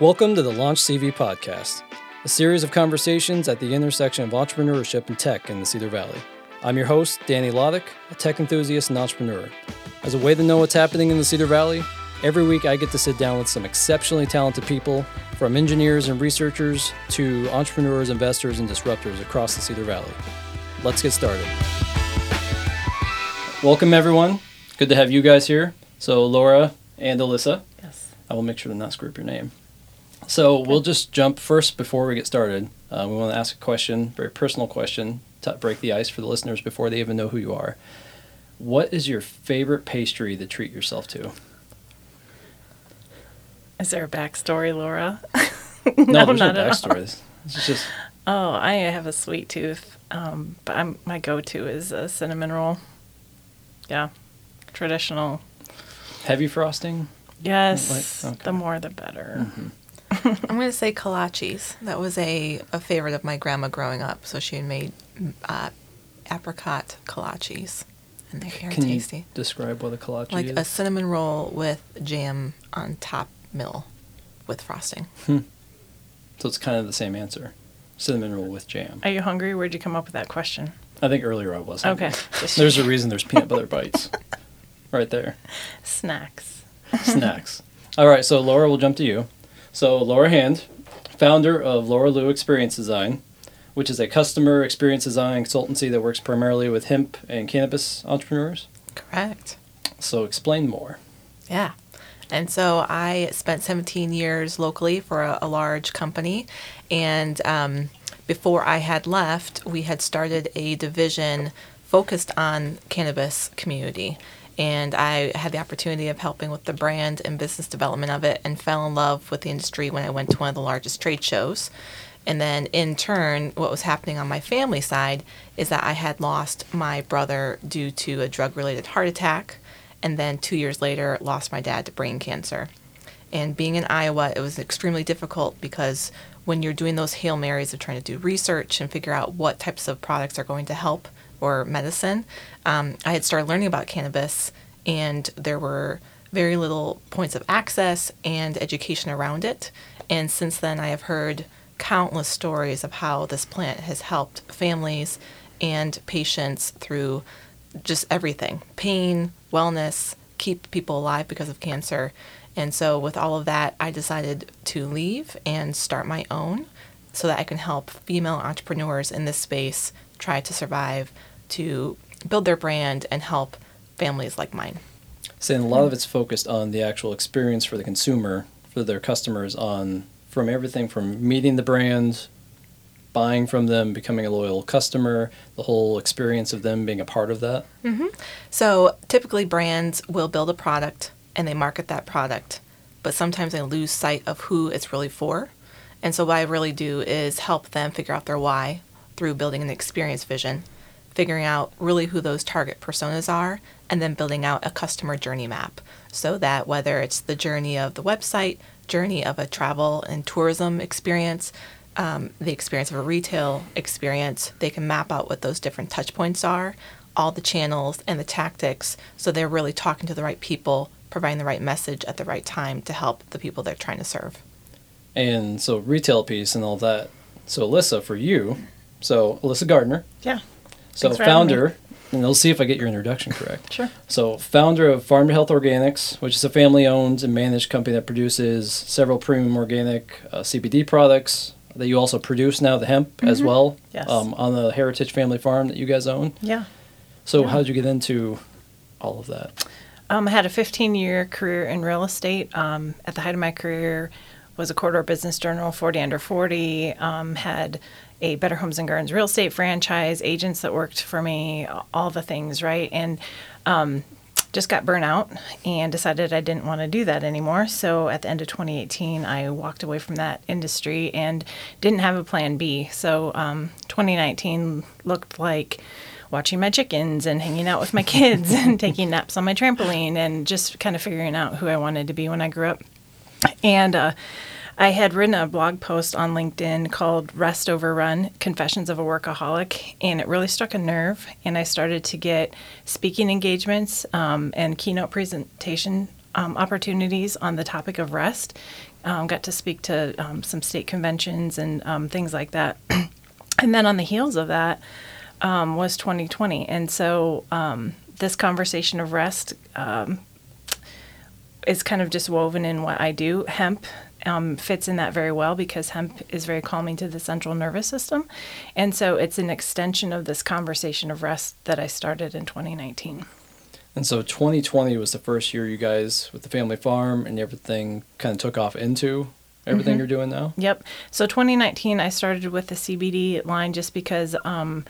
Welcome to the Launch CV podcast, a series of conversations at the intersection of entrepreneurship and tech in the Cedar Valley. I'm your host, Danny Loddick, a tech enthusiast and entrepreneur. As a way to know what's happening in the Cedar Valley, every week I get to sit down with some exceptionally talented people, from engineers and researchers to entrepreneurs, investors, and disruptors across the Cedar Valley. Let's get started. Welcome, everyone. Good to have you guys here. So, Laura and Alissa. Yes. I will make sure to not screw up your name. So we'll just jump first before we get started. Uh, we want to ask a question, very personal question, to break the ice for the listeners before they even know who you are. What is your favorite pastry to treat yourself to? Is there a backstory, Laura? No, there's no not at all. backstory. It's just Oh, I have a sweet tooth, um, but I'm, my go-to is a cinnamon roll. Yeah, traditional. heavy frosting. Yes, Like- okay. the more the better. I'm going to say kolaches. That was a, a favorite of my grandma growing up. So she had made uh, apricot kolaches, and they are Can tasty. you describe what a kolache Like is? a cinnamon roll with jam on top mill with frosting. so it's kind of the same answer. Cinnamon roll with jam. Are you hungry? Where'd you come up with that question? I think earlier I was. Okay, There's a reason there's peanut butter bites. Right there. snacks. snacks. All right, so Laura, we'll jump to you. So Laura Hand, founder of Laura Loo Experience Design, which is a customer experience design consultancy that works primarily with hemp and cannabis entrepreneurs. Correct. So explain more. Yeah. And so I spent 17 years locally for a, a large company. And um, before I had left, we had started a division focused on cannabis community. And I had the opportunity of helping with the brand and business development of it and fell in love with the industry when I went to one of the largest trade shows. And then in turn, what was happening on my family side is that I had lost my brother due to a drug related heart attack. And then two years later, lost my dad to brain cancer. And being in Iowa, it was extremely difficult because when you're doing those Hail Marys of trying to do research and figure out what types of products are going to help or medicine, um, I had started learning about cannabis, and there were very little points of access and education around it. And since then, I have heard countless stories of how this plant has helped families and patients through just everything pain, wellness, keep people alive because of cancer. And so, with all of that, I decided to leave and start my own so that I can help female entrepreneurs in this space try to survive, to build their brand, and help families like mine. Saying a lot of it's focused on the actual experience for the consumer, for their customers, on from everything from meeting the brand, buying from them, becoming a loyal customer, the whole experience of them being a part of that. Mm-hmm. So typically, brands will build a product and they market that product, but sometimes they lose sight of who it's really for. And so, what I really do is help them figure out their why through building an experience vision, figuring out really who those target personas are, and then building out a customer journey map so that whether it's the journey of the website, journey of a travel and tourism experience, um, the experience of a retail experience, they can map out what those different touch points are, all the channels and the tactics, so they're really talking to the right people, providing the right message at the right time to help the people they're trying to serve. And so retail piece and all that. So Alissa, for you, so Alissa Gardner, Yeah, so Thanks for me. founder, and let's see if I get your introduction correct. sure. So founder of Farm to Health Organics, which is a family-owned and managed company that produces several premium organic uh, CBD products that you also produce now, the hemp as well, Mm-hmm. Yes. um, on the Heritage Family Farm that you guys own. Yeah. So Yeah. how did you get into all of that? Um, I had a 15 year career in real estate. Um, at the height of my career, was a corridor business journal, 40 under 40. Um, had a Better Homes and Gardens real estate franchise, agents that worked for me, all the things, right? And um, just got burnt out and decided I didn't want to do that anymore. So at the end of 2018, I walked away from that industry and didn't have a plan B. So um, 2019 looked like watching my chickens and hanging out with my kids and taking naps on my trampoline and just kind of figuring out who I wanted to be when I grew up. And uh, I had written a blog post on LinkedIn called Rest Over Run Confessions of a Workaholic, and it really struck a nerve. And I started to get speaking engagements um, and keynote presentation um, opportunities on the topic of rest. Um, got to speak to um, some state conventions and um, things like that. and then on the heels of that um, was 2020. And so this conversation of rest is kind of just woven in what I do. Hemp um, fits in that very well because hemp is very calming to the central nervous system. And so it's an extension of this conversation of rest that I started in 2019. And so 2020 was the first year you guys with the family farm and everything kind of took off into everything Mm-hmm. you're doing now. Yep. So 2019, I started with the CBD line just because um,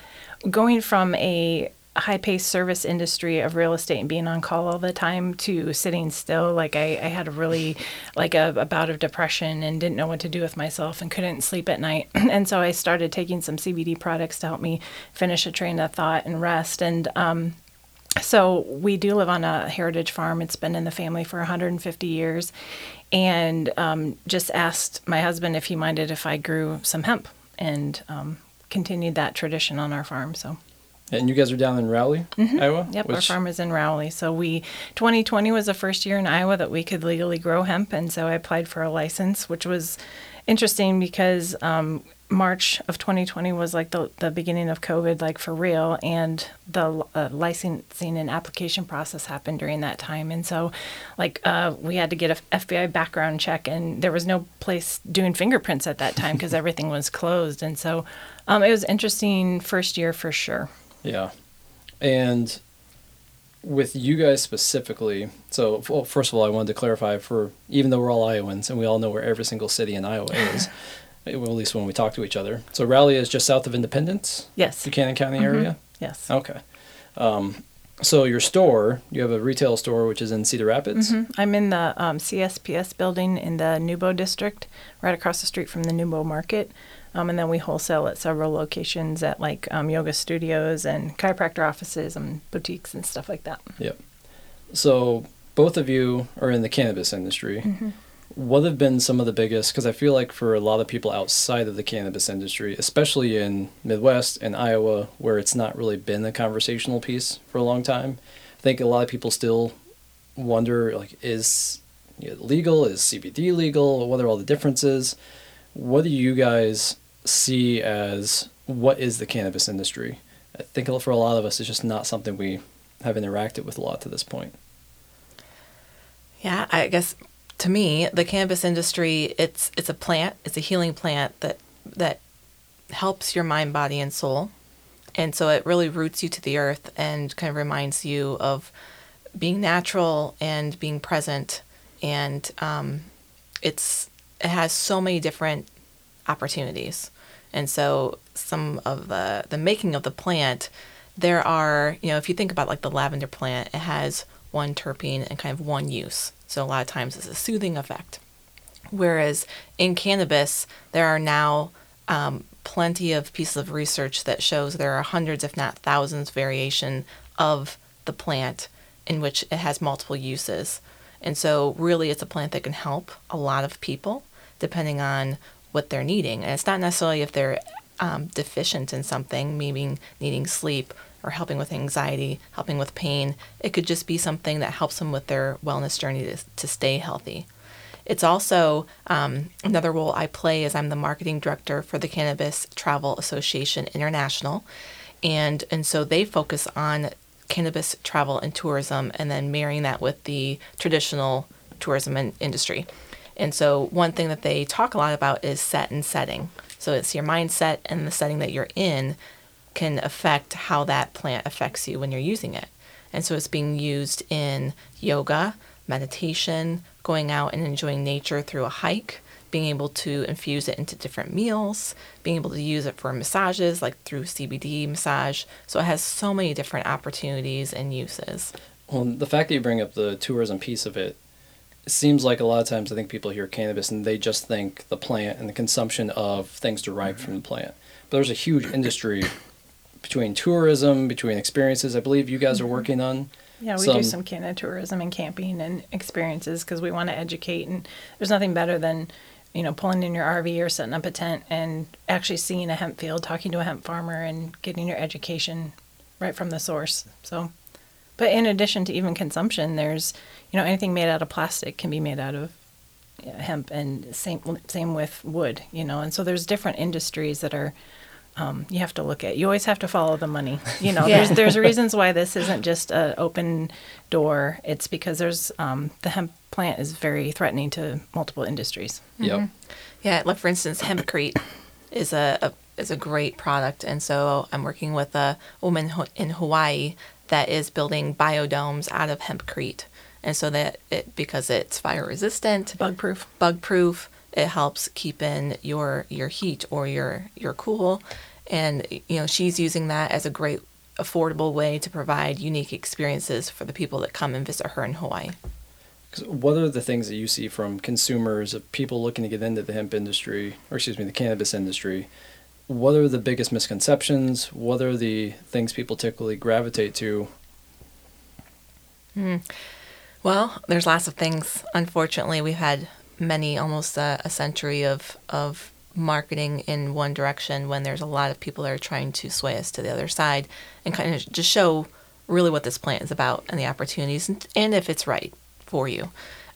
going from a high paced service industry of real estate and being on call all the time to sitting still, like I, I had a really, like a, a bout of depression and didn't know what to do with myself and couldn't sleep at night. and so I started taking some CBD products to help me finish a train of thought and rest. And, um, so we do live on a heritage farm. It's been in the family for 150 years, and um, just asked my husband if he minded if I grew some hemp and um, continued that tradition on our farm. So. And you guys are down in Rowley, Iowa? Mm-hmm. Yep, our farm is in Rowley. So we 2020 was the first year in Iowa that we could legally grow hemp, and so I applied for a license, which was interesting because um, March of 2020 was like the the beginning of COVID, like for real, and the uh, licensing and application process happened during that time, and so like uh, we had to get a FBI background check, and there was no place doing fingerprints at that time because everything was closed, and so um, it was interesting first year for sure. Yeah. And with you guys specifically, so well, first of all, I wanted to clarify for even though we're all Iowans and we all know where every single city in Iowa is, well, at least when we talk to each other. So Rowley is just south of Independence, Yes. Buchanan County area. Yes. Okay. Um, so your store, you have a retail store which is in Cedar Rapids. I'm in the um, CSPS building in the NewBo district, right across the street from the NewBo Market. Um, and then we wholesale at several locations at like um, yoga studios and chiropractor offices and boutiques and stuff like that. Yep. So both of you are in the cannabis industry. Mm-hmm. What have been some of the biggest? Because I feel like for a lot of people outside of the cannabis industry, especially in Midwest and Iowa, where it's not really been a conversational piece for a long time, I think a lot of people still wonder like, is legal? Is CBD legal? What are all the differences? What do you guys see as what is the cannabis industry? I think for a lot of us, it's just not something we have interacted with a lot to this point. Yeah, I guess to me, the cannabis industry it's it's a plant, it's a healing plant that that helps your mind, body, and soul. And so it really roots you to the earth and kind of reminds you of being natural and being present. And um, it's it has so many different opportunities. And so some of the the making of the plant, there are you know if you think about like the lavender plant, it has one terpene and kind of one use. So a lot of times it's a soothing effect. Whereas in cannabis, there are now um, plenty of pieces of research that shows there are hundreds, if not thousands, variation of the plant in which it has multiple uses. And so, really, it's a plant that can help a lot of people depending on what they're needing. And it's not necessarily if they're um, deficient in something, meaning needing sleep or helping with anxiety, helping with pain. It could just be something that helps them with their wellness journey to, to stay healthy. It's also um, another role I play is I'm the marketing director for the Cannabis Travel Association International, and and so they focus on cannabis travel and tourism, and then marrying that with the traditional tourism in- industry. And so one thing that they talk a lot about is set and setting. So it's your mindset and the setting that you're in can affect how that plant affects you when you're using it. And so it's being used in yoga, meditation, going out and enjoying nature through a hike, being able to infuse it into different meals, being able to use it for massages like through CBD massage. So it has so many different opportunities and uses. Well, the fact that you bring up the tourism piece of it, seems like a lot of times I think people hear cannabis and they just think the plant and the consumption of things derived from the plant. But there's a huge industry between tourism, between experiences. I believe you guys are mm-hmm. working on. Yeah, we do some canna tourism and camping and experiences because we want to educate. And there's nothing better than, you know, pulling in your RV or setting up a tent and actually seeing a hemp field, talking to a hemp farmer, and getting your education right from the source. So, but in addition to even consumption, there's, you know, anything made out of plastic can be made out of hemp, and same same with wood. You know, and so there's different industries that are. Um, you have to look at. You always have to follow the money. You know, Yeah. there's there's reasons why this isn't just an open door. It's because there's um, the hemp plant is very threatening to multiple industries. Yep. Yeah, like for instance, hempcrete is a, a is a great product, and so I'm working with a woman ho- in Hawaii that is building biodomes out of hempcrete, and so that it because it's fire resistant, Bug proof. bug proof, it helps keep in your your heat or your your cool, and you know she's using that as a great affordable way to provide unique experiences for the people that come and visit her in Hawaii. 'Cause What are the things that you see from consumers of people looking to get into the hemp industry, or excuse me, the cannabis industry? What are the biggest misconceptions? What are the things people typically gravitate to? Well, there's lots of things. Unfortunately, we've had many, almost a, a century of of marketing in one direction when there's a lot of people that are trying to sway us to the other side and kind of just show really what this plant is about and the opportunities and, and if it's right for you.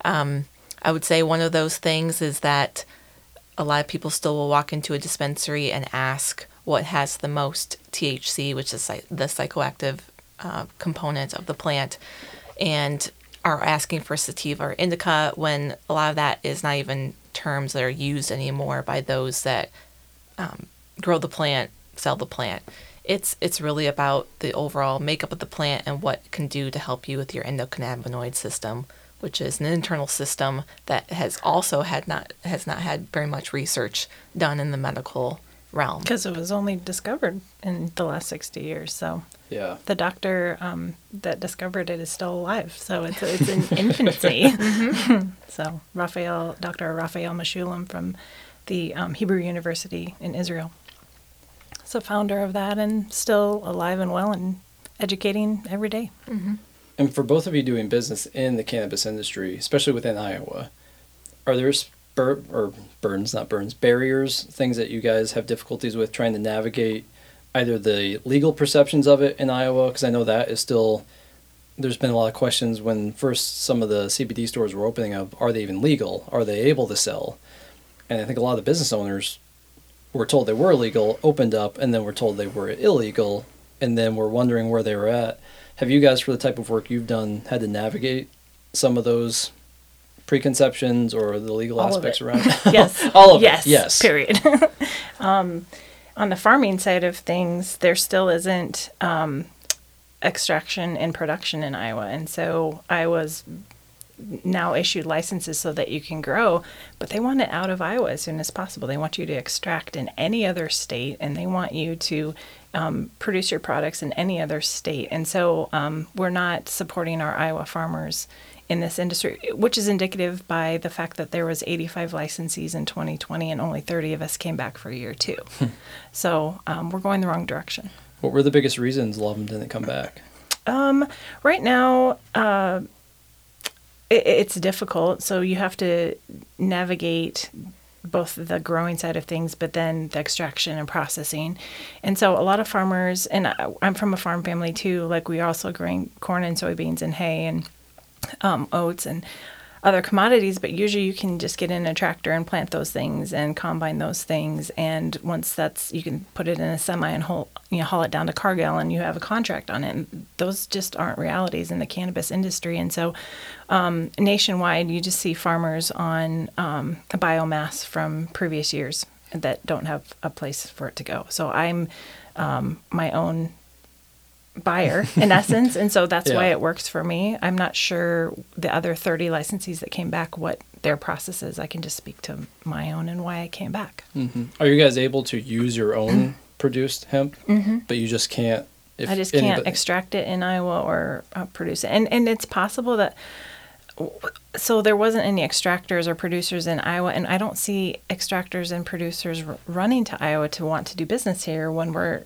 Um, I would say one of those things is that a lot of people still will walk into a dispensary and ask what has the most THC, which is the psychoactive uh, component of the plant, and are asking for sativa or indica when a lot of that is not even terms that are used anymore by those that um, grow the plant, sell the plant. It's it's really about the overall makeup of the plant and what it can do to help you with your endocannabinoid system, which is an internal system that has also had not has not had very much research done in the medical realm. Because it was only discovered in the last 60 years. So Yeah. the doctor um, that discovered it is still alive. So it's, it's in infancy. so Raphael, Dr. Raphael Mechoulam from the um, Hebrew University in Israel. So founder of that and still alive and well and educating every day. And for both of you doing business in the cannabis industry, especially within Iowa, are there spur or burns, not burns, barriers, things that you guys have difficulties with trying to navigate either the legal perceptions of it in Iowa? Because I know that is still, there's been a lot of questions when first some of the CBD stores were opening up are they even legal? Are they able to sell? And I think a lot of the business owners were told they were legal, opened up, and then were told they were illegal, and then were wondering where they were at. Have you guys, for the type of work you've done, had to navigate some of those preconceptions or the legal All aspects around it? yes. All of yes, it. Yes. Period. um, on the farming side of things, there still isn't um, extraction and production in Iowa, and so Iowa's now issued licenses so that you can grow, but they want it out of Iowa as soon as possible. They want you to extract in any other state, and they want you to um, produce your products in any other state. And so um, we're not supporting our Iowa farmers in this industry, which is indicative by the fact that there was 85 licensees in 2020 and only 30 of us came back for year two. so um, we're going the wrong direction. What were the biggest reasons a lot of them didn't come back? Um, right now, uh, it, it's difficult. So you have to navigate both the growing side of things, but then the extraction and processing. And so a lot of farmers, and I'm from a farm family too. Like we are also growing corn and soybeans and hay and um, oats and other commodities, but usually you can just get in a tractor and plant those things and combine those things. And once that's, you can put it in a semi and haul, you know, haul it down to Cargill and you have a contract on it. And those just aren't realities in the cannabis industry. And so um, nationwide, you just see farmers on um, biomass from previous years that don't have a place for it to go. So I'm um, my own buyer in essence and so that's why it works for me. I'm not sure the other 30 licensees that came back what their process is i can just speak to my own and why i came back. Are you guys able to use your own produced hemp, but you just can't? If i just can't anybody- extract it in iowa or uh, produce it. And and it's possible that so there wasn't any extractors or producers in Iowa, and I don't see extractors and producers r- running to Iowa to want to do business here when we're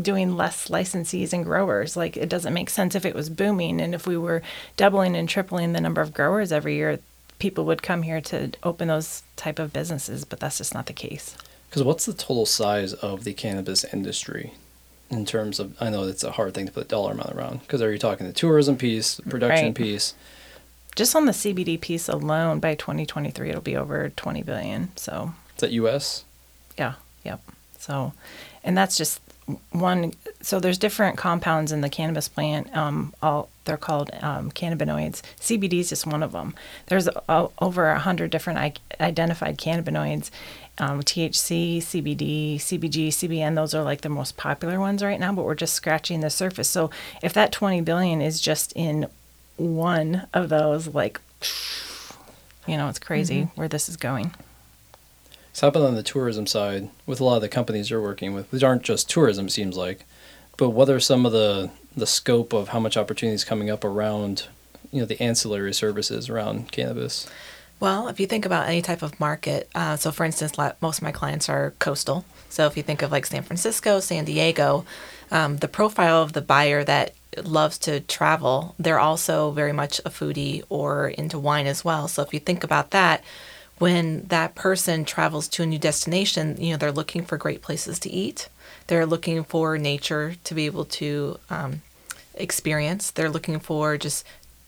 doing less licensees and growers. Like it doesn't make sense if it was booming and if we were doubling and tripling the number of growers every year, people would come here to open those type of businesses, but that's just not the case. Because what's the total size of the cannabis industry in terms of? I know it's a hard thing to put a dollar amount around. Because are you talking the tourism piece, production Right. piece? just on the CBD piece alone, by 2023, it'll be over 20 billion. So Is that U.S.? yeah, yep. So, and that's just one. So there's different compounds in the cannabis plant. Um, all they're called um, cannabinoids. CBD is just one of them. There's uh, over a hundred different I- identified cannabinoids. Um, THC, CBD, CBG, CBN. Those are like the most popular ones right now. But we're just scratching the surface. So if that 20 billion is just in one of those, like, you know, it's crazy where this is going. How about on the tourism side with a lot of the companies you're working with? which aren't just tourism, seems like, but what are some of the the scope of how much opportunity is coming up around, you know, the ancillary services around cannabis? Well, if you think about any type of market, uh, so for instance, most of my clients are coastal. So if you think of like San Francisco, San Diego, um, the profile of the buyer that loves to travel, they're also very much a foodie or into wine as well. So if you think about that, when that person travels to a new destination, you know, they're looking for great places to eat. They're looking for nature to be able to um, experience. They're looking for just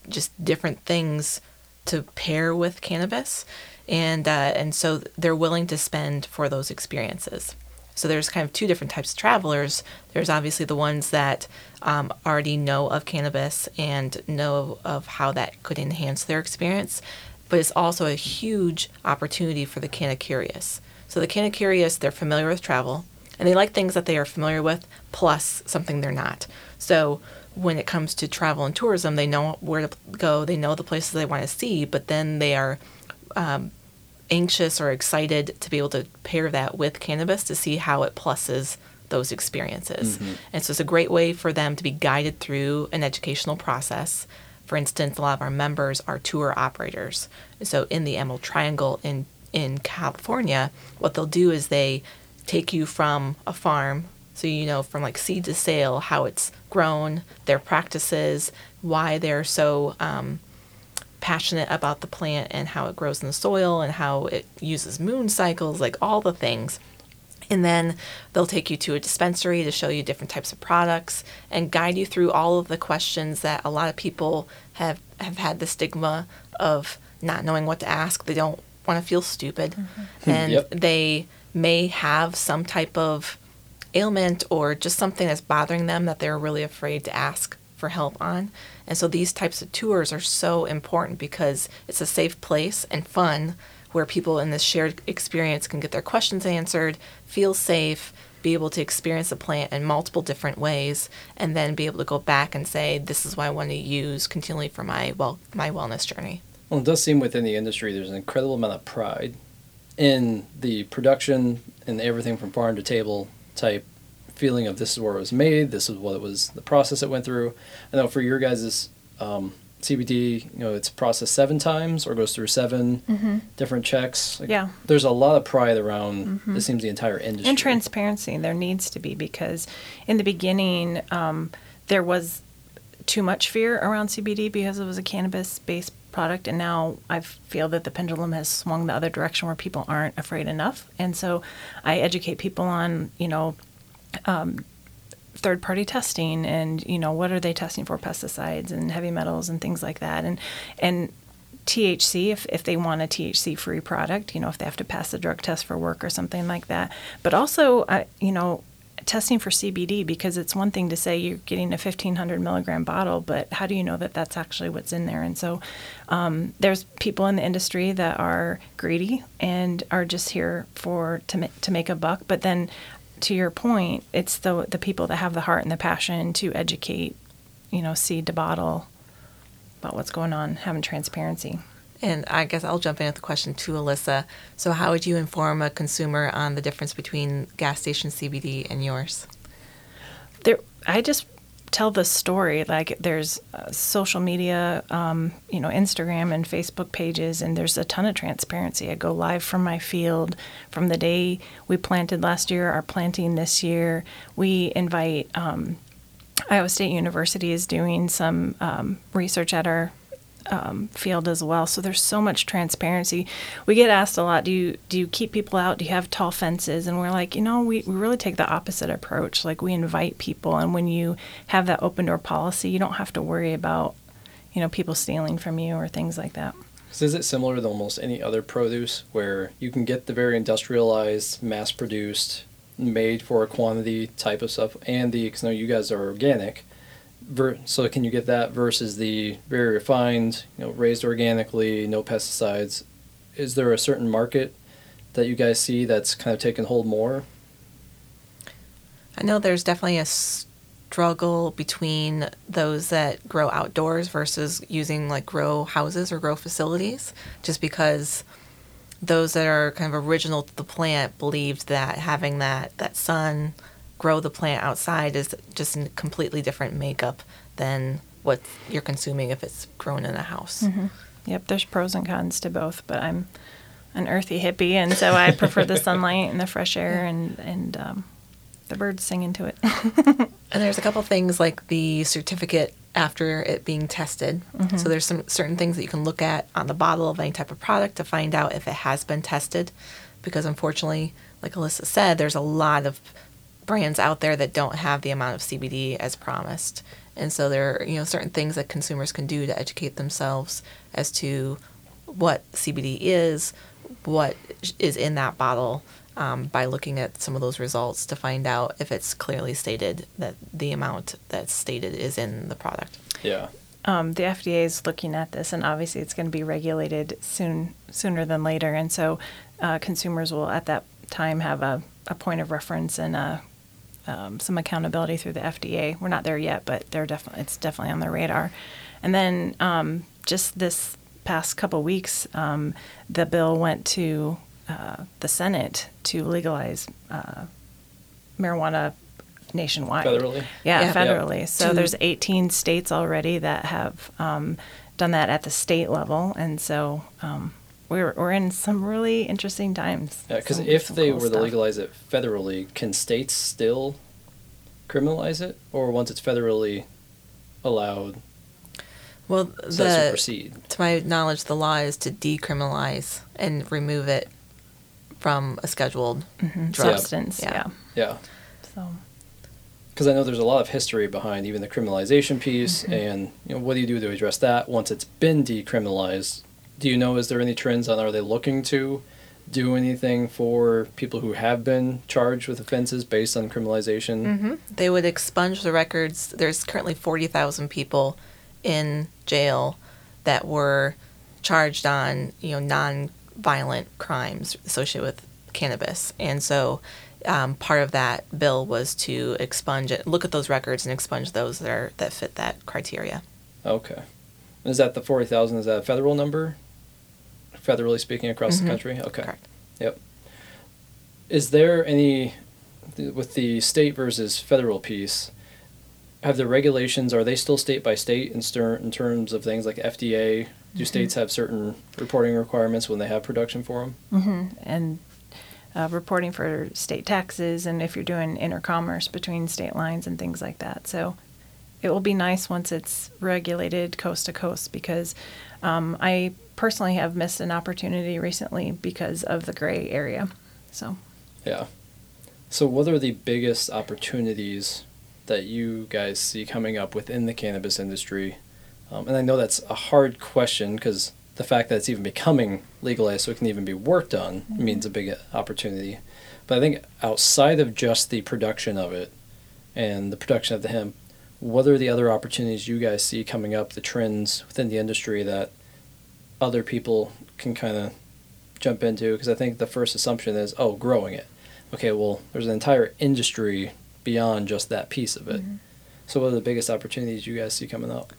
just different things to pair with cannabis, and uh, and so they're willing to spend for those experiences. So there's kind of two different types of travelers. There's obviously the ones that um, already know of cannabis and know of how that could enhance their experience, but it's also a huge opportunity for the canna curious. So the canna curious, they're familiar with travel, and they like things that they are familiar with, plus something they're not. So when it comes to travel and tourism, they know where to go, they know the places they want to see, but then they are um, anxious or excited to be able to pair that with cannabis to see how it pluses those experiences. And so it's a great way for them to be guided through an educational process. For instance, a lot of our members are tour operators. So in the Emerald Triangle in in California, what they'll do is they take you from a farm, so you know from like seed to sale how it's grown, their practices, why they're so um, passionate about the plant and how it grows in the soil and how it uses moon cycles, like all the things. And then they'll take you to a dispensary to show you different types of products and guide you through all of the questions that a lot of people have, have had the stigma of not knowing what to ask. They don't want to feel stupid. Mm-hmm. And Yep. they may have some type of ailment or just something that's bothering them that they're really afraid to ask for help on. And so these types of tours are so important because it's a safe place and fun where people in this shared experience can get their questions answered, feel safe, be able to experience the plant in multiple different ways, and then be able to go back and say, "This is what I want to use continually for my well my wellness journey." Well, it does seem within the industry there's an incredible amount of pride in the production and everything from farm to table type feeling of this is where it was made, this is what it was, the process it went through. I know for your guys' um, CBD, you know, it's processed seven times or goes through 7 mm-hmm. different checks. Like, Yeah. There's a lot of pride around, mm-hmm. it seems, the entire industry. and transparency there needs to be because in the beginning um, there was too much fear around cbd because it was a cannabis based product and now i feel that the pendulum has swung the other direction where people aren't afraid enough and so i educate people on you know um, third party testing and you know what are they testing for pesticides and heavy metals and things like that. And and THC if, if they want a THC free product you know if they have to pass the drug test for work or something like that. But also uh, you know testing for CBD because it's one thing to say you're getting a 1500 milligram bottle but how do you know that that's actually what's in there? And so um, there's people in the industry that are greedy and are just here for to, ma- to make a buck. But then to your point, it's the the people that have the heart and the passion to educate, you know, seed to bottle about what's going on, having transparency. And I guess I'll jump in with the question to Alissa. So, how would you inform a consumer on the difference between gas station CBD and yours? There, I just tell the story. Like there's uh, social media, um, you know, Instagram and Facebook pages, and there's a ton of transparency. I go live from my field from the day we planted last year, our planting this year. We invite um, Iowa State University is doing some um, research at our um, field as well. So there's so much transparency. We get asked a lot, do you do you keep people out? Do you have tall fences? And we're like, you know, we, we really take the opposite approach. Like we invite people and when you have that open door policy, you don't have to worry about, you know, people stealing from you or things like that. So is it similar to almost any other produce where you can get the very industrialized, mass produced, made for a quantity type of stuff, and the because know you guys are organic. Ver, so can you get that versus the very refined, you know, raised organically, no pesticides? Is there a certain market that you guys see that's kind of taken hold more? I know there's definitely a struggle between those that grow outdoors versus using like grow houses or grow facilities, just because those that are kind of original to the plant believed that having that that sun grow the plant outside is just a completely different makeup than what you're consuming if it's grown in a house. Mm-hmm. Yep, there's pros and cons to both, but I'm an earthy hippie, and so I prefer the sunlight and the fresh air and and um, the birds sing into it. and there's a couple things like the certificate after it being tested. Mm-hmm. So there's some certain things that you can look at on the bottle of any type of product to find out if it has been tested, because unfortunately, like Alissa said, there's a lot of brands out there that don't have the amount of CBD as promised. And so there are, you know, certain things that consumers can do to educate themselves as to what CBD is, what is in that bottle, um, by looking at some of those results to find out if it's clearly stated that the amount that's stated is in the product. Yeah. Um, the FDA is looking at this, and obviously it's going to be regulated soon, sooner than later, and so uh, consumers will at that time have a, a point of reference and a, um, some accountability through the FDA. We're not there yet, but they're definitely it's definitely on their radar. And then um, just this past couple weeks, um, the bill went to uh, the Senate to legalize uh, marijuana nationwide. Federally? Yeah, yeah. federally. So there's 18 states already that have um, done that at the state level. And so um, we're, we're in some really interesting times. Yeah, because if they cool were stuff. to legalize it federally, can states still criminalize it? Or once it's federally allowed, well, the, to my knowledge, the law is to decriminalize and remove it from a scheduled mm-hmm. substance. Yeah. Yeah. yeah. So. Because I know there's a lot of history behind even the criminalization piece, mm-hmm. and you know what do you do to address that once it's been decriminalized? Do you know is there any trends on are they looking to do anything for people who have been charged with offenses based on criminalization? Mm-hmm. They would expunge the records. There's currently forty thousand people in jail that were charged on you know non violent crimes associated with cannabis. And so um, part of that bill was to expunge it, look at those records and expunge those that are that fit that criteria. Okay. Is that the 40,000? Is that a federal number? Federally speaking, across mm-hmm. the country? Okay. Correct. Yep. Is there any, with the state versus federal piece, have the regulations, are they still state by state in, stir, in terms of things like FDA do mm-hmm. states have certain reporting requirements when they have production for them? Mm-hmm. And uh, reporting for state taxes, and if you're doing intercommerce between state lines and things like that. So it will be nice once it's regulated coast to coast because um, I personally have missed an opportunity recently because of the gray area. So, yeah. So, what are the biggest opportunities that you guys see coming up within the cannabis industry um, and I know that's a hard question because the fact that it's even becoming legalized so it can even be worked on mm-hmm. means a big opportunity. But I think outside of just the production of it and the production of the hemp, what are the other opportunities you guys see coming up, the trends within the industry that other people can kind of jump into? Because I think the first assumption is, oh, growing it. Okay, well, there's an entire industry beyond just that piece of it. Mm-hmm. So, what are the biggest opportunities you guys see coming up?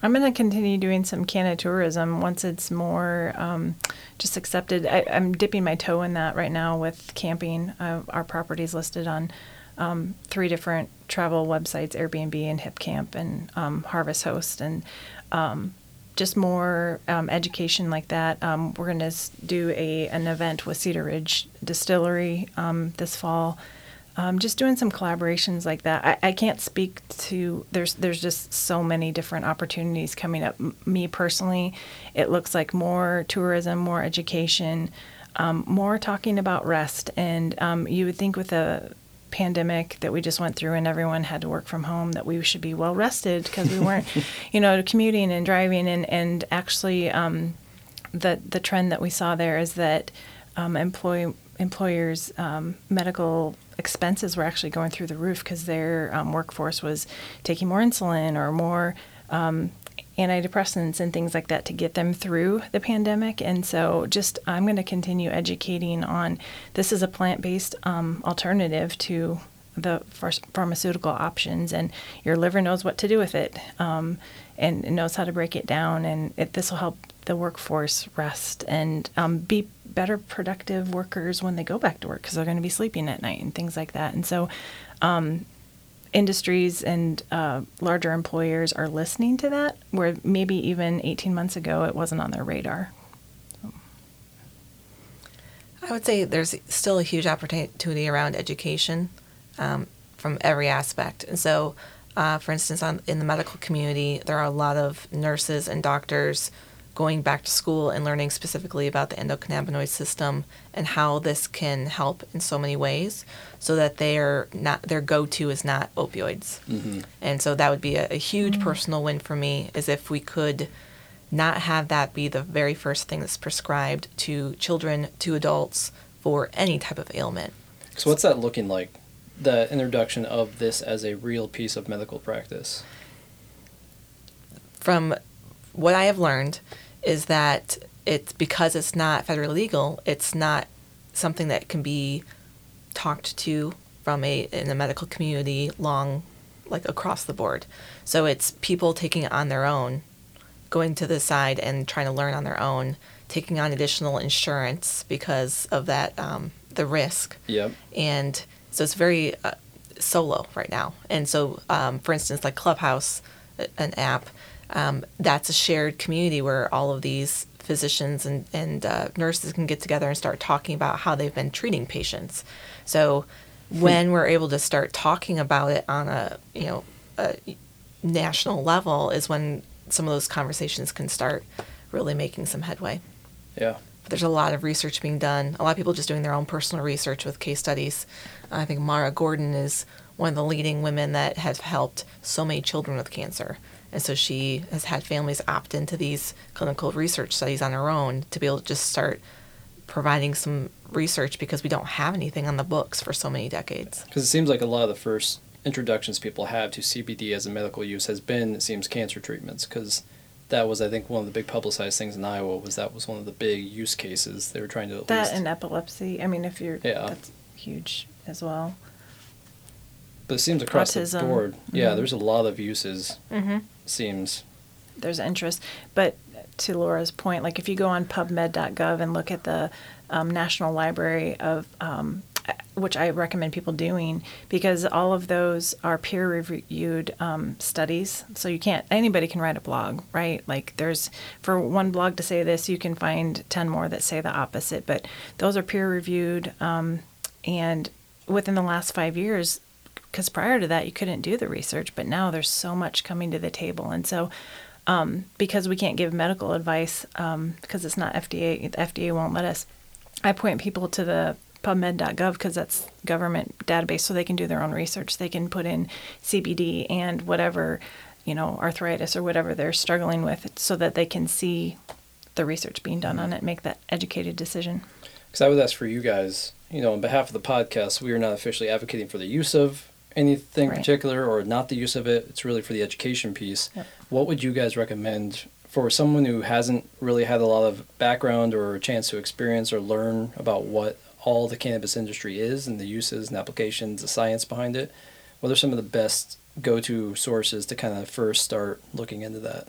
I'm going to continue doing some canna tourism once it's more um, just accepted. I, am dipping my toe in that right now with camping. Uh, our property is listed on um, three different travel websites Airbnb and HipCamp and um, Harvest Host. And um, just more um, education like that. Um, we're going to do a an event with Cedar Ridge Distillery this fall um, just doing some collaborations like that. I, I, can't speak to there's there's just so many different opportunities coming up. M- me personally, it looks like more tourism, more education, um, more talking about rest. And um, you would think with a pandemic that we just went through and everyone had to work from home that we should be well rested because we weren't you know commuting and driving. And and actually um, the the trend that we saw there is that um, employ employers um, medical expenses were actually going through the roof because their um, workforce was taking more insulin or more um, antidepressants and things like that to get them through the pandemic. And so, just I'm going to continue educating on this is a plant based um, alternative to the pharmaceutical options, and your liver knows what to do with it um, and knows how to break it down. And this will help the workforce rest and um, be better productive workers when they go back to work because they're going to be sleeping at night and things like that. And so, um, industries and uh, larger employers are listening to that, where maybe even 18 months ago it wasn't on their radar. I would say there's still a huge opportunity around education um, from every aspect. And so, uh, for instance, on, in the medical community, there are a lot of nurses and doctors going back to school and learning specifically about the endocannabinoid system and how this can help in so many ways so that their not their go-to is not opioids mm-hmm. and so that would be a, a huge mm-hmm. personal win for me is if we could not have that be the very first thing that's prescribed to children to adults for any type of ailment so what's that looking like the introduction of this as a real piece of medical practice from what i have learned is that it's because it's not federally legal, it's not something that can be talked to from a in the medical community long like across the board. So it's people taking it on their own, going to the side and trying to learn on their own, taking on additional insurance because of that um, the risk. Yep. And so it's very uh, solo right now. And so, um, for instance, like Clubhouse, an app, um, that's a shared community where all of these physicians and, and uh, nurses can get together and start talking about how they've been treating patients. So when we're able to start talking about it on a you know a national level is when some of those conversations can start really making some headway. Yeah. But there's a lot of research being done. A lot of people just doing their own personal research with case studies. I think Mara Gordon is one of the leading women that has helped so many children with cancer. And so she has had families opt into these clinical research studies on her own to be able to just start providing some research because we don't have anything on the books for so many decades. Because it seems like a lot of the first introductions people have to CBD as a medical use has been, it seems, cancer treatments. Because that was, I think, one of the big publicized things in Iowa was that was one of the big use cases they were trying to. that least... and epilepsy. I mean, if you're yeah, that's huge as well. But it seems across Autism. the board, yeah, mm-hmm. there's a lot of uses. Mm-hmm seems there's interest. But to Laura's point, like if you go on PubMed.gov and look at the um, National Library of um, which I recommend people doing because all of those are peer reviewed um, studies. So you can't, anybody can write a blog, right? Like there's, for one blog to say this, you can find 10 more that say the opposite. But those are peer reviewed. Um, and within the last five years, because prior to that you couldn't do the research but now there's so much coming to the table. And so um, because we can't give medical advice um, because it's not fda the fda won't let us i point people to the pubmed.gov because that's government database so they can do their own research. They can put in cbd and whatever you know arthritis or whatever they're struggling with so that they can see the research being done on it make that educated decision. Because i would ask for you guys you know on behalf of the podcast we are not officially advocating for the use of anything right. particular or not the use of it. It's really for the education piece. Yep. What would you guys recommend for someone who hasn't really had a lot of background or a chance to experience or learn about what all the cannabis industry is and the uses and applications, the science behind it? What are some of the best go to sources to kind of first start looking into that?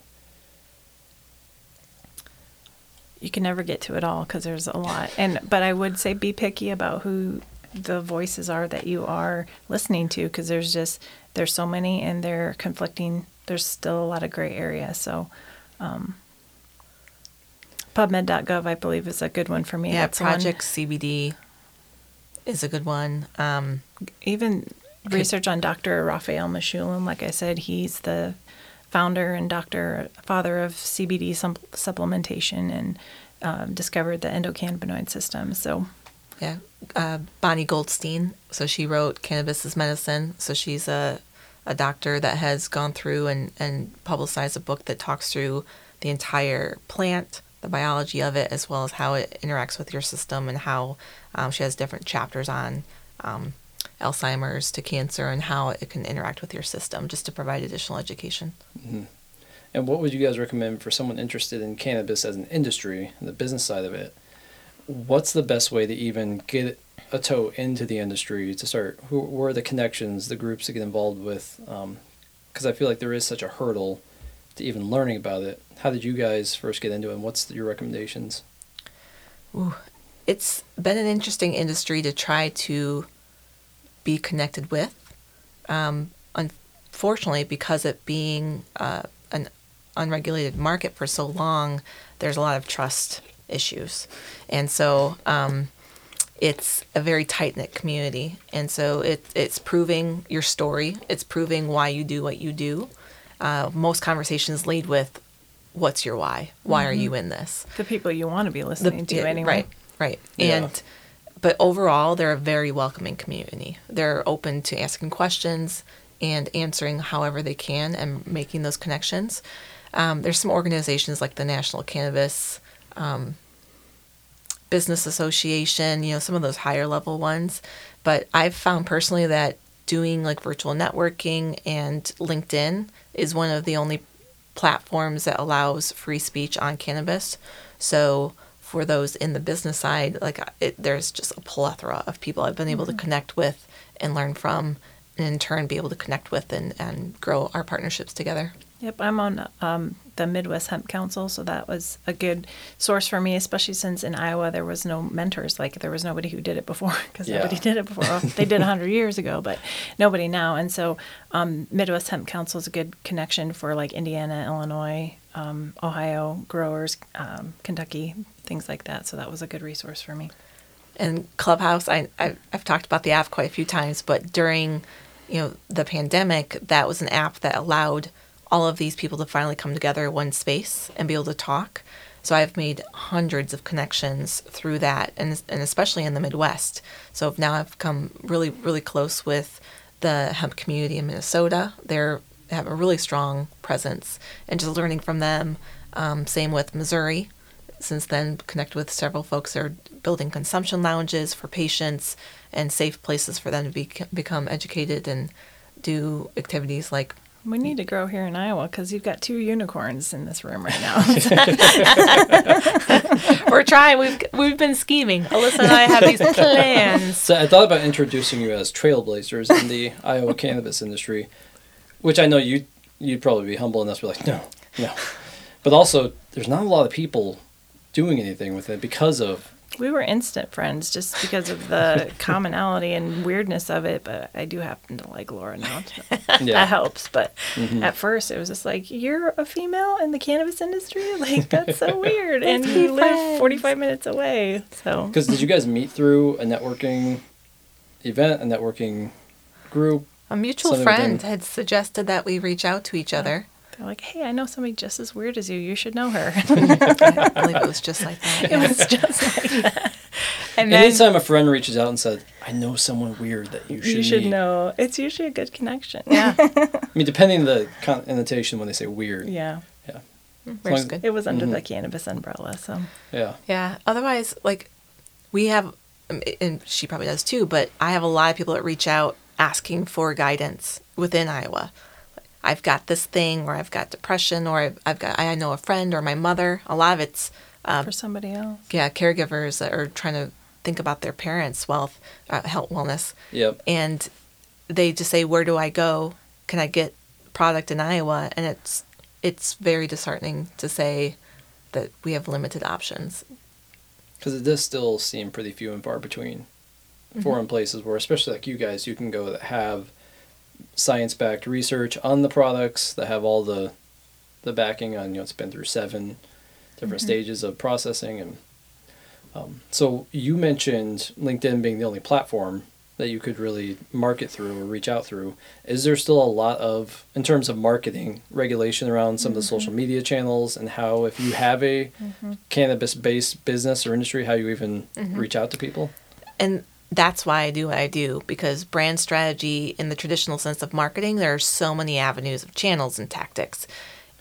You can never get to it all because there's a lot. And but I would say be picky about who the voices are that you are listening to because there's just there's so many and they're conflicting there's still a lot of gray area. So um, pubmed.gov i believe is a good one for me. Yeah That's project one. cbd is a good one. Um, even research on dr raphael mechoulam like i said he's the founder and doctor father of cbd supplementation and um, discovered the endocannabinoid system. So yeah, uh, Bonni Goldstein. So she wrote Cannabis is Medicine. So she's a, a doctor that has gone through and, and publicized a book that talks through the entire plant, the biology of it, as well as how it interacts with your system and how um, she has different chapters on um, Alzheimer's to cancer and how it can interact with your system just to provide additional education. And what would you guys recommend for someone interested in cannabis as an industry, the business side of it? What's the best way to even get a toe into the industry to start? Who, where are the connections, the groups to get involved with? Because I feel like there is such a hurdle to even learning about it. How did you guys first get into it, and what's your recommendations? Ooh, it's been an interesting industry to try to be connected with. Um, unfortunately, because it being uh, an unregulated market for so long, there's a lot of trust issues, and so um, it's a very tight knit community. And so it, it's proving your story. It's proving why you do what you do. Uh, most conversations lead with, "What's your why? Why are you in this?" The people you want to be the- listening to yeah, anyway. Right, right. Yeah. And but overall, they're a very welcoming community. They're open to asking questions and answering however they can and making those connections. Um, there's some organizations like the National Cannabis um, Business Association, you know, some of those higher level ones. But I've found personally that doing like virtual networking and LinkedIn is one of the only platforms that allows free speech on cannabis. So for those in the business side, like it, there's just a plethora of people I've been able to connect with and learn from, and in turn be able to connect with and, and grow our partnerships together. Yep, I'm on um, the Midwest Hemp Council, so that was a good source for me, especially since in Iowa there was no mentors. Like there was nobody who did it before because Yeah. nobody did it before. Well, they did 100 years ago, but nobody now. And so um, Midwest Hemp Council is a good connection for like Indiana, Illinois, um, Ohio growers, um, Kentucky, things like that. So that was a good resource for me. and Clubhouse. I, I I've talked about the app quite a few times, but during you know the pandemic, that was an app that allowed all of these people to finally come together in one space and be able to talk. So I've made hundreds of connections through that, and and especially in the Midwest. So now I've come really really close with the hemp community in Minnesota. They have a really strong presence, and just learning from them. Um, same with Missouri since then connect with several folks that are building consumption lounges for patients and safe places for them to be, become educated and do activities like We need to grow here in Iowa because you've got two unicorns in this room right now. we're trying we've we've been scheming alissa and i have these plans So I thought about introducing you as trailblazers in the Iowa cannabis industry, which I know you you'd probably be humble enough to be like, no, no. But also, there's not a lot of people doing anything with it because of We were instant friends just because of the commonality and weirdness of it, but I do happen to like Laura now. So yeah. Mm-hmm. That helps. But at first, it was just like, you're a female in the cannabis industry? Like, that's so weird. and Let's you live 45 minutes away. So, Because did you guys meet through a networking event, a networking group? a mutual friend within- had suggested that we reach out to each other they're like, hey, I know somebody just as weird as you. You should know her. i believe it was just like that it was just like that. And then Anytime a friend reaches out and says, "I know someone weird that you should," you should meet." know. It's usually a good connection. yeah I mean, depending on the connotation when they say weird. Yeah. Yeah. we're just good It was under Mhm. the cannabis umbrella. So, Yeah. Yeah. Otherwise, like we have, um, and she probably does too. But I have a lot of people that reach out asking for guidance within Iowa. I've got this thing, or I've got depression, or I've, I've got I know a friend or my mother. A lot of it's for somebody else. yeah caregivers that are trying to think about their parents' wealth, uh, health, wellness, Yep. and they just say, "Where do I go? Can I get product in Iowa?" And it's it's very disheartening to say that we have limited options. Because it does still seem pretty few and far between. Foreign places where, especially like you guys, you can go that have science-backed research on the products that have all the the backing on you know it's been through seven different mm-hmm. stages of processing and um, so you mentioned linkedin being the only platform that you could really market through or reach out through. Is there still a lot of in terms of marketing regulation around some of the social mm-hmm. media channels and how if you have a mm-hmm. cannabis based business or industry how you even reach out to people? And that's why I do what I do because brand strategy in the traditional sense of marketing, there are so many avenues of channels and tactics.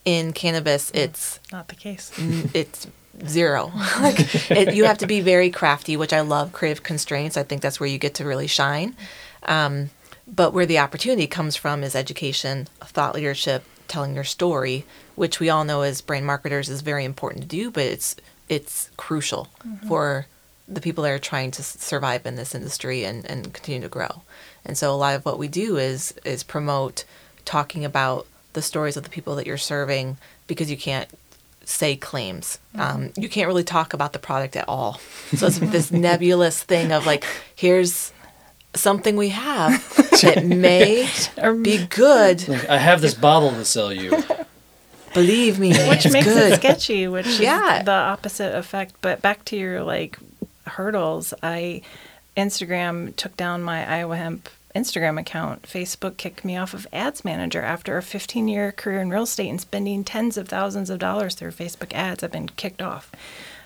In cannabis, it's Not the case. it's zero. like it, you have to be very crafty, which I love. Creative constraints. I think that's where you get to really shine. Um, but where the opportunity comes from is education, thought leadership, telling your story, which we all know as brand marketers is very important to do, but it's it's crucial for the people that are trying to survive in this industry and, and continue to grow. And so a lot of what we do is is promote talking about the stories of the people that you're serving because you can't say claims. Um, you can't really talk about the product at all. So it's this nebulous thing of like, here's something we have that may be good. Like, I have this bottle to sell you. Believe me, which it's makes good. it sketchy, which Yeah. is the opposite effect. But back to your like hurdles, I Instagram took down my Iowa Hemp Instagram account. Facebook kicked me off of Ads Manager after a 15 year career in real estate and spending tens of thousands of dollars through Facebook ads. I've been kicked off.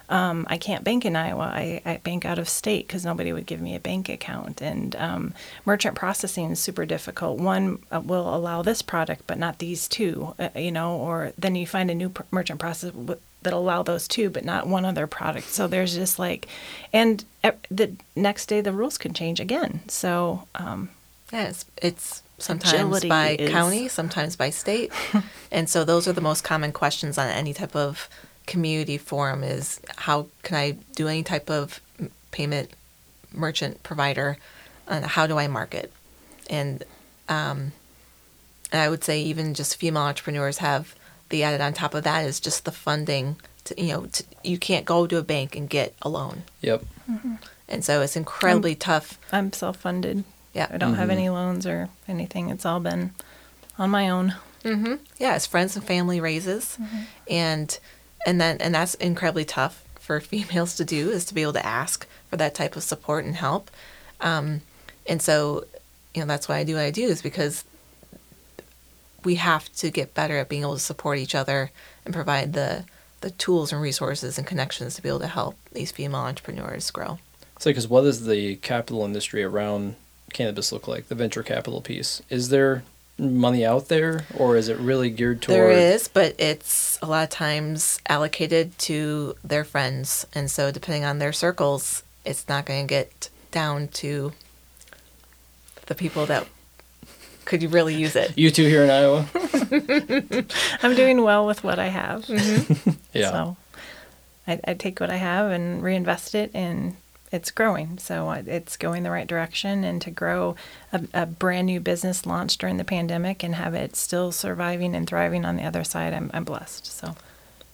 Um, I can't bank in Iowa. I, I bank out of state because nobody would give me a bank account. And um, merchant processing is super difficult. One uh, will allow this product, but not these two, uh, you know, or then you find a new pr- merchant process that'll allow those two, but not one other product. So there's just like, and the next day the rules can change again. So um, Yeah, it's, it's sometimes by is- county, sometimes by state. and so those are the most common questions on any type of community forum is how can I do any type of payment merchant provider and how do I market? And um, and I would say even just female entrepreneurs have the added on top of that is just the funding to, you know, to, you can't go to a bank and get a loan. Yep. And so it's incredibly tough. I'm self funded. Yeah. I don't have any loans or anything. It's all been on my own. Mm-hmm. Yeah, it's friends and family raises, and and then and that's incredibly tough for females to do is to be able to ask for that type of support and help. Um, and so, you know, that's why I do what I do is because we have to get better at being able to support each other and provide the the tools and resources and connections to be able to help these female entrepreneurs grow. So, because what does the capital industry around cannabis look like? The venture capital piece. Is there money out there, or is it really geared toward? There is, but it's a lot of times allocated to their friends. And so, depending on their circles, it's not going to get down to the people that could you really use it. You two here in Iowa. I'm doing well with what I have. Mm-hmm. Yeah. So I, I take what I have and reinvest it, and it's growing. So it's going the right direction. And to grow a, a brand new business launched during the pandemic and have it still surviving and thriving on the other side, I'm, I'm blessed. So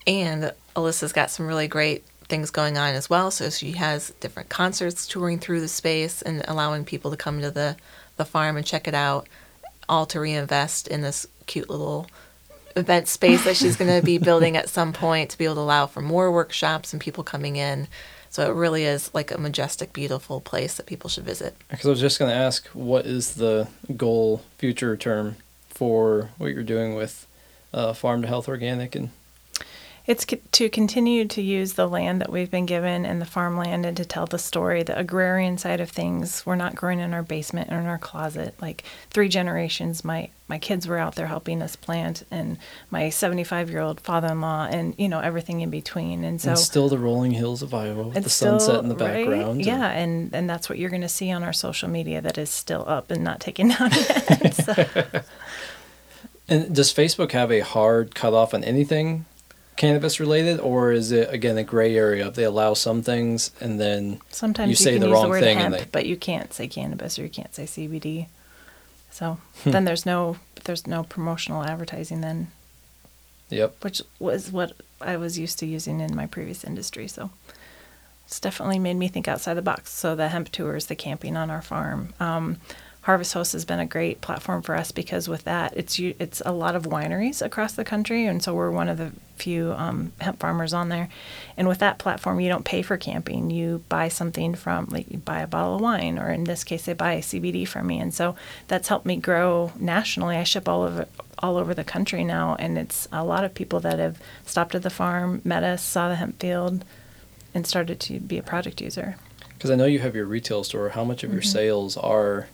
And Alissa's got some really great things going on as well. So she has different concerts touring through the space and allowing people to come to the, the farm and check it out, all to reinvest in this cute little event space that she's going to be building at some point to be able to allow for more workshops and people coming in. So it really is like a majestic, beautiful place that people should visit. Because I was just going to ask, what is the goal, future term, for what you're doing with uh, Farm to Health Organic and It's co- to continue to use the land that we've been given and the farmland and to tell the story, the agrarian side of things. We're not growing in our basement or in our closet. Like three generations, my, my kids were out there helping us plant, and my 75 year old father in law, and you know, everything in between. And so and still the rolling hills of Iowa with the it's sunset in the right? background. Yeah, and, and that's what you're going to see on our social media that is still up and not taken down yet. so. And does Facebook have a hard cutoff on anything cannabis related, or is it again a gray area? If they allow some things and then Sometimes you you, say can the use wrong the word thing and hemp, they- but you can't say cannabis or you can't say CBD. So Hmm. then there's no there's no promotional advertising then, yep, which was what I was used to using in my previous industry. So it's definitely made me think outside the box. So the hemp tours, the camping on our farm. Um, Harvest Host has been a great platform for us because with that, it's it's a lot of wineries across the country, and so we're one of the few um, hemp farmers on there. And with that platform, you don't pay for camping; you buy something from, like, you buy a bottle of wine, or in this case, they buy CBD from me, and so that's helped me grow nationally. I ship all over all over the country now, and it's a lot of people that have stopped at the farm, met us, saw the hemp field, and started to be a product user. Because I know you have your retail store. How much of your Mm-hmm. sales are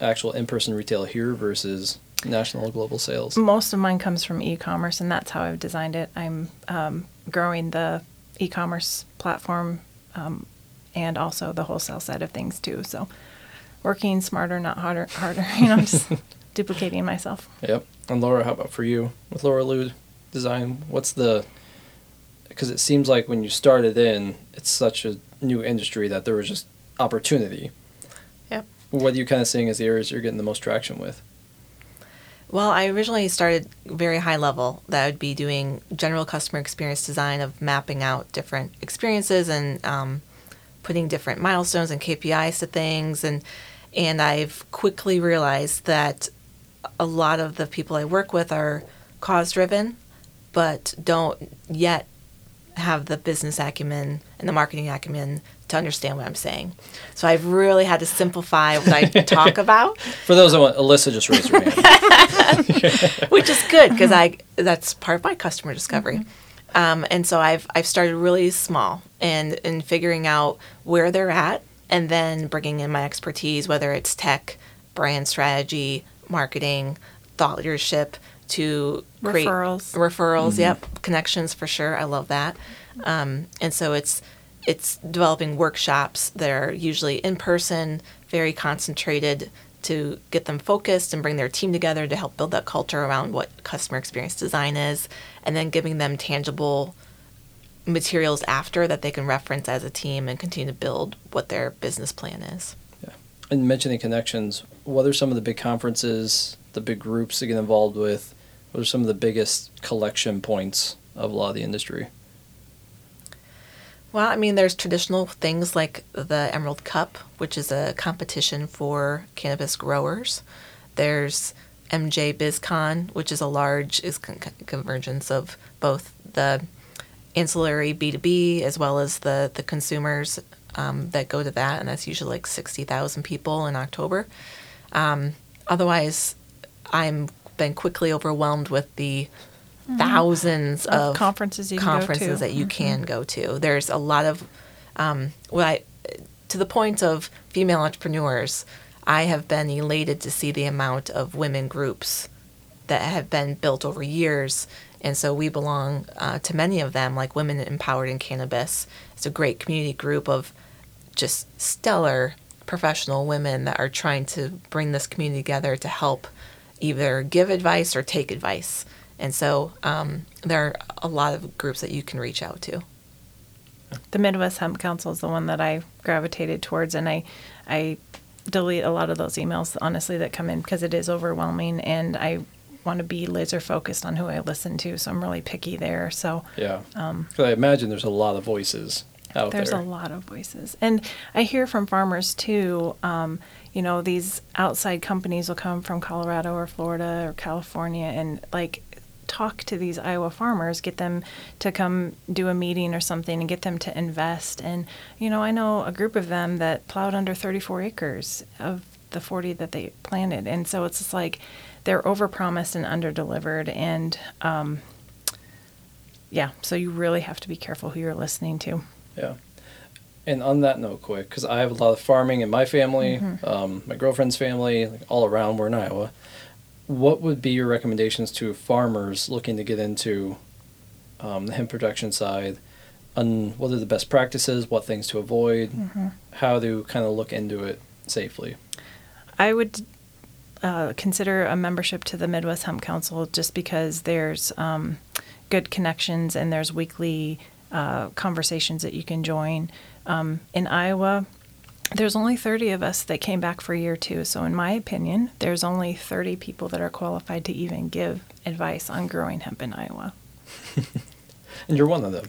actual in-person retail here versus national or global sales? Most of mine comes from e-commerce, and that's how I've designed it. I'm um, growing the e-commerce platform um, and also the wholesale side of things too. So, working smarter, not harder. Harder, you know, just duplicating myself. Yep. And Laura, how about for you with Laura Loo Design? What's the because it seems like when you started in, it's such a new industry that there was just opportunity. What are you kind of seeing as the areas you're getting the most traction with? Well, I originally started very high level. That would be doing general customer experience design of mapping out different experiences and um, putting different milestones and KPIs to things. And and I've quickly realized that a lot of the people I work with are cause driven, but don't yet have the business acumen and the marketing acumen to understand what I'm saying. So I've really had to simplify what I talk about. For those that want, Alissa just raised her hand. which is good because I that's part of my customer discovery. Um, and so I've I've started really small and in figuring out where they're at, and then bringing in my expertise, whether it's tech, brand strategy, marketing, thought leadership, to create Referrals. referrals. Yep, connections for sure. I love that. Um, and so it's it's developing workshops that are usually in person, very concentrated to get them focused and bring their team together to help build that culture around what customer experience design is, and then giving them tangible materials after that they can reference as a team and continue to build what their business plan is. and mentioning connections, what are some of the big conferences, the big groups to get involved with? What are some of the biggest collection points of a lot of the industry? Well, I mean, there's traditional things like the Emerald Cup, which is a competition for cannabis growers. There's MJ BizCon, which is a large is con- con- convergence of both the ancillary B2B as well as the, the consumers um, that go to that, and that's usually like 60,000 people in October. Um, otherwise, I'm been quickly overwhelmed with the thousands Of of conferences you can go conferences to. that you can go to. There's a lot of, um, what I, to the point of female entrepreneurs, I have been elated to see the amount of women groups that have been built over years. And so we belong uh, to many of them, like Women Empowered in Cannabis. It's a great community group of just stellar professional women that are trying to bring this community together to help either give advice or take advice. And so um, there are a lot of groups that you can reach out to. The Midwest Hemp Council is the one that I gravitated towards, and I, I delete a lot of those emails honestly that come in because it is overwhelming, and I want to be laser focused on who I listen to. So I'm really picky there. So Yeah. Um, I imagine there's a lot of voices out there's there. There's a lot of voices, and I hear from farmers too. Um, you know, these outside companies will come from Colorado or Florida or California, and like talk to these Iowa farmers, get them to come do a meeting or something, and get them to invest. And you know, I know a group of them that plowed under 34 acres of the 40 that they planted, and so it's just like they're overpromised and underdelivered, and um, yeah, so you really have to be careful who you're listening to. Yeah. And on that note, quick, because I have a lot of farming in my family, um, my girlfriend's family, like all around. We're in Iowa. What would be your recommendations to farmers looking to get into um, the hemp production side? On what are the best practices? What things to avoid? How to kind of look into it safely? I would uh, consider a membership to the Midwest Hemp Council just because there's um, good connections and there's weekly uh, conversations that you can join. Um, in Iowa, there's only 30 of us that came back for year two. So, in my opinion, there's only 30 people that are qualified to even give advice on growing hemp in Iowa. And you're one of them.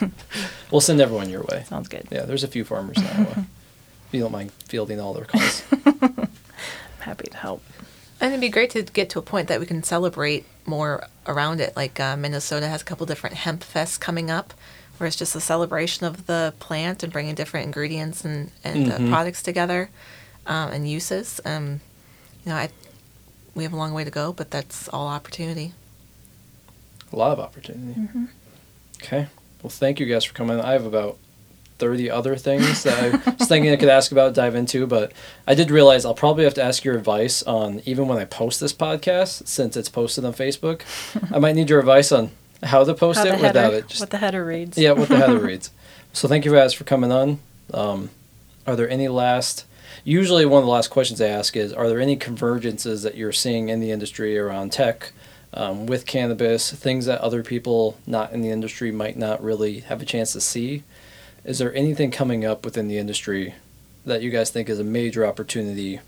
we'll send everyone your way. Sounds good. Yeah, there's a few farmers in Iowa. If you don't mind fielding all their calls. I'm happy to help. And it'd be great to get to a point that we can celebrate more around it. Like uh, Minnesota has a couple different hemp fests coming up, where it's just a celebration of the plant and bringing different ingredients and, and Mhm. uh, products together um, and uses. Um, you know, I, we have a long way to go, but that's all opportunity. A lot of opportunity. Okay. Well, thank you guys for coming. I have about 30 other things that I was thinking I could ask about, dive into, but I did realize I'll probably have to ask your advice on even when I post this podcast, since it's posted on Facebook. I might need your advice on how to post How it the without header, it. Just, what the header reads. yeah, what the header reads. So thank you guys for coming on. Um, are there any last? Usually, one of the last questions I ask is: Are there any convergences that you're seeing in the industry around tech, um, with cannabis, things that other people not in the industry might not really have a chance to see? Is there anything coming up within the industry that you guys think is a major opportunity,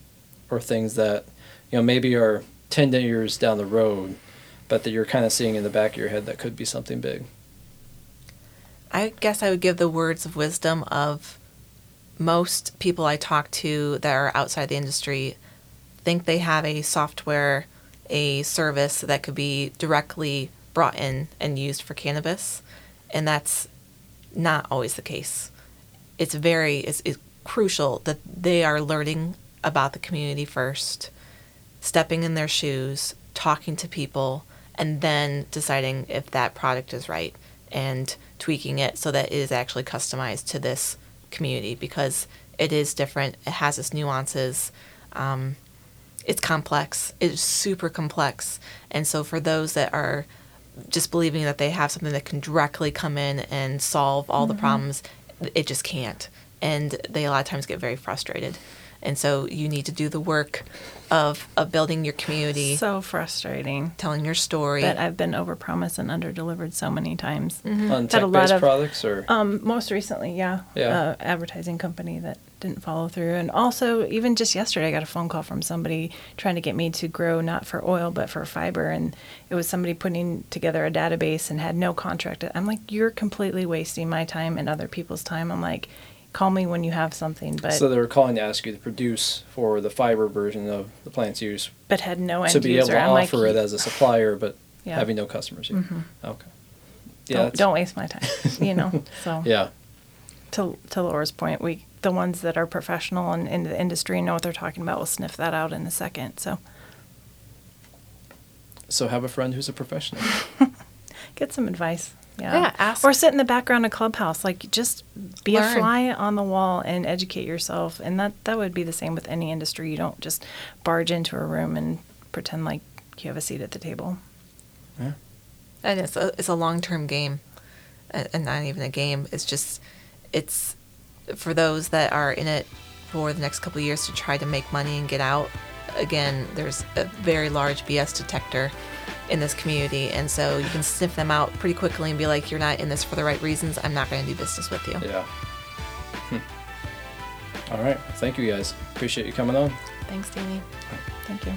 or things that you know maybe are ten years down the road, but that you're kind of seeing in the back of your head that could be something big? I guess I would give the words of wisdom of most people I talk to that are outside the industry think they have a software, a service that could be directly brought in and used for cannabis, and that's not always the case. It's very it's, it's crucial that they are learning about the community first, stepping in their shoes, talking to people, and then deciding if that product is right and tweaking it so that it is actually customized to this community because it is different. It has its nuances. Um, it's complex. It's super complex. And so for those that are just believing that they have something that can directly come in and solve all the problems, it just can't. And they a lot of times get very frustrated. And so you need to do the work of, of building your community, So frustrating. telling your story. But I've been overpromised and underdelivered so many times. On Had a lot tech-based of- products, or Um, most recently, yeah, Yeah. Uh, advertising company that didn't follow through, and also even just yesterday, I got a phone call from somebody trying to get me to grow not for oil but for fiber, and it was somebody putting together a database and had no contract. I'm like, you're completely wasting my time and other people's time. I'm like, call me when you have something, but so they were calling to ask you to produce for the fiber version of the plant's use but had no end to be able to I'm like, offer it as a supplier, but Yeah. having no customers yet. Mm-hmm. Okay. Yeah. don't, don't waste my time, you know. So Yeah. to to Laura's point, we the ones that are professional and in the industry and know what they're talking about will sniff that out in a second. So So have a friend who's a professional. get some advice. Yeah. Yeah, ask- Or sit in the background of clubhouse. Like just be Learn. a fly on the wall and educate yourself. And that that would be the same with any industry. You don't just barge into a room and pretend like you have a seat at the table. Yeah. And it's a it's a long term game, and and not even a game. It's just it's for those that are in it for the next couple of years to try to make money and get out. Again, there's a very large BS detector in this community, and so you can sniff them out pretty quickly and be like, "You're not in this for the right reasons. I'm not going to do business with you." Yeah. Hmm. All right. Thank you guys. Appreciate you coming on. Thanks, Danny. Thank you.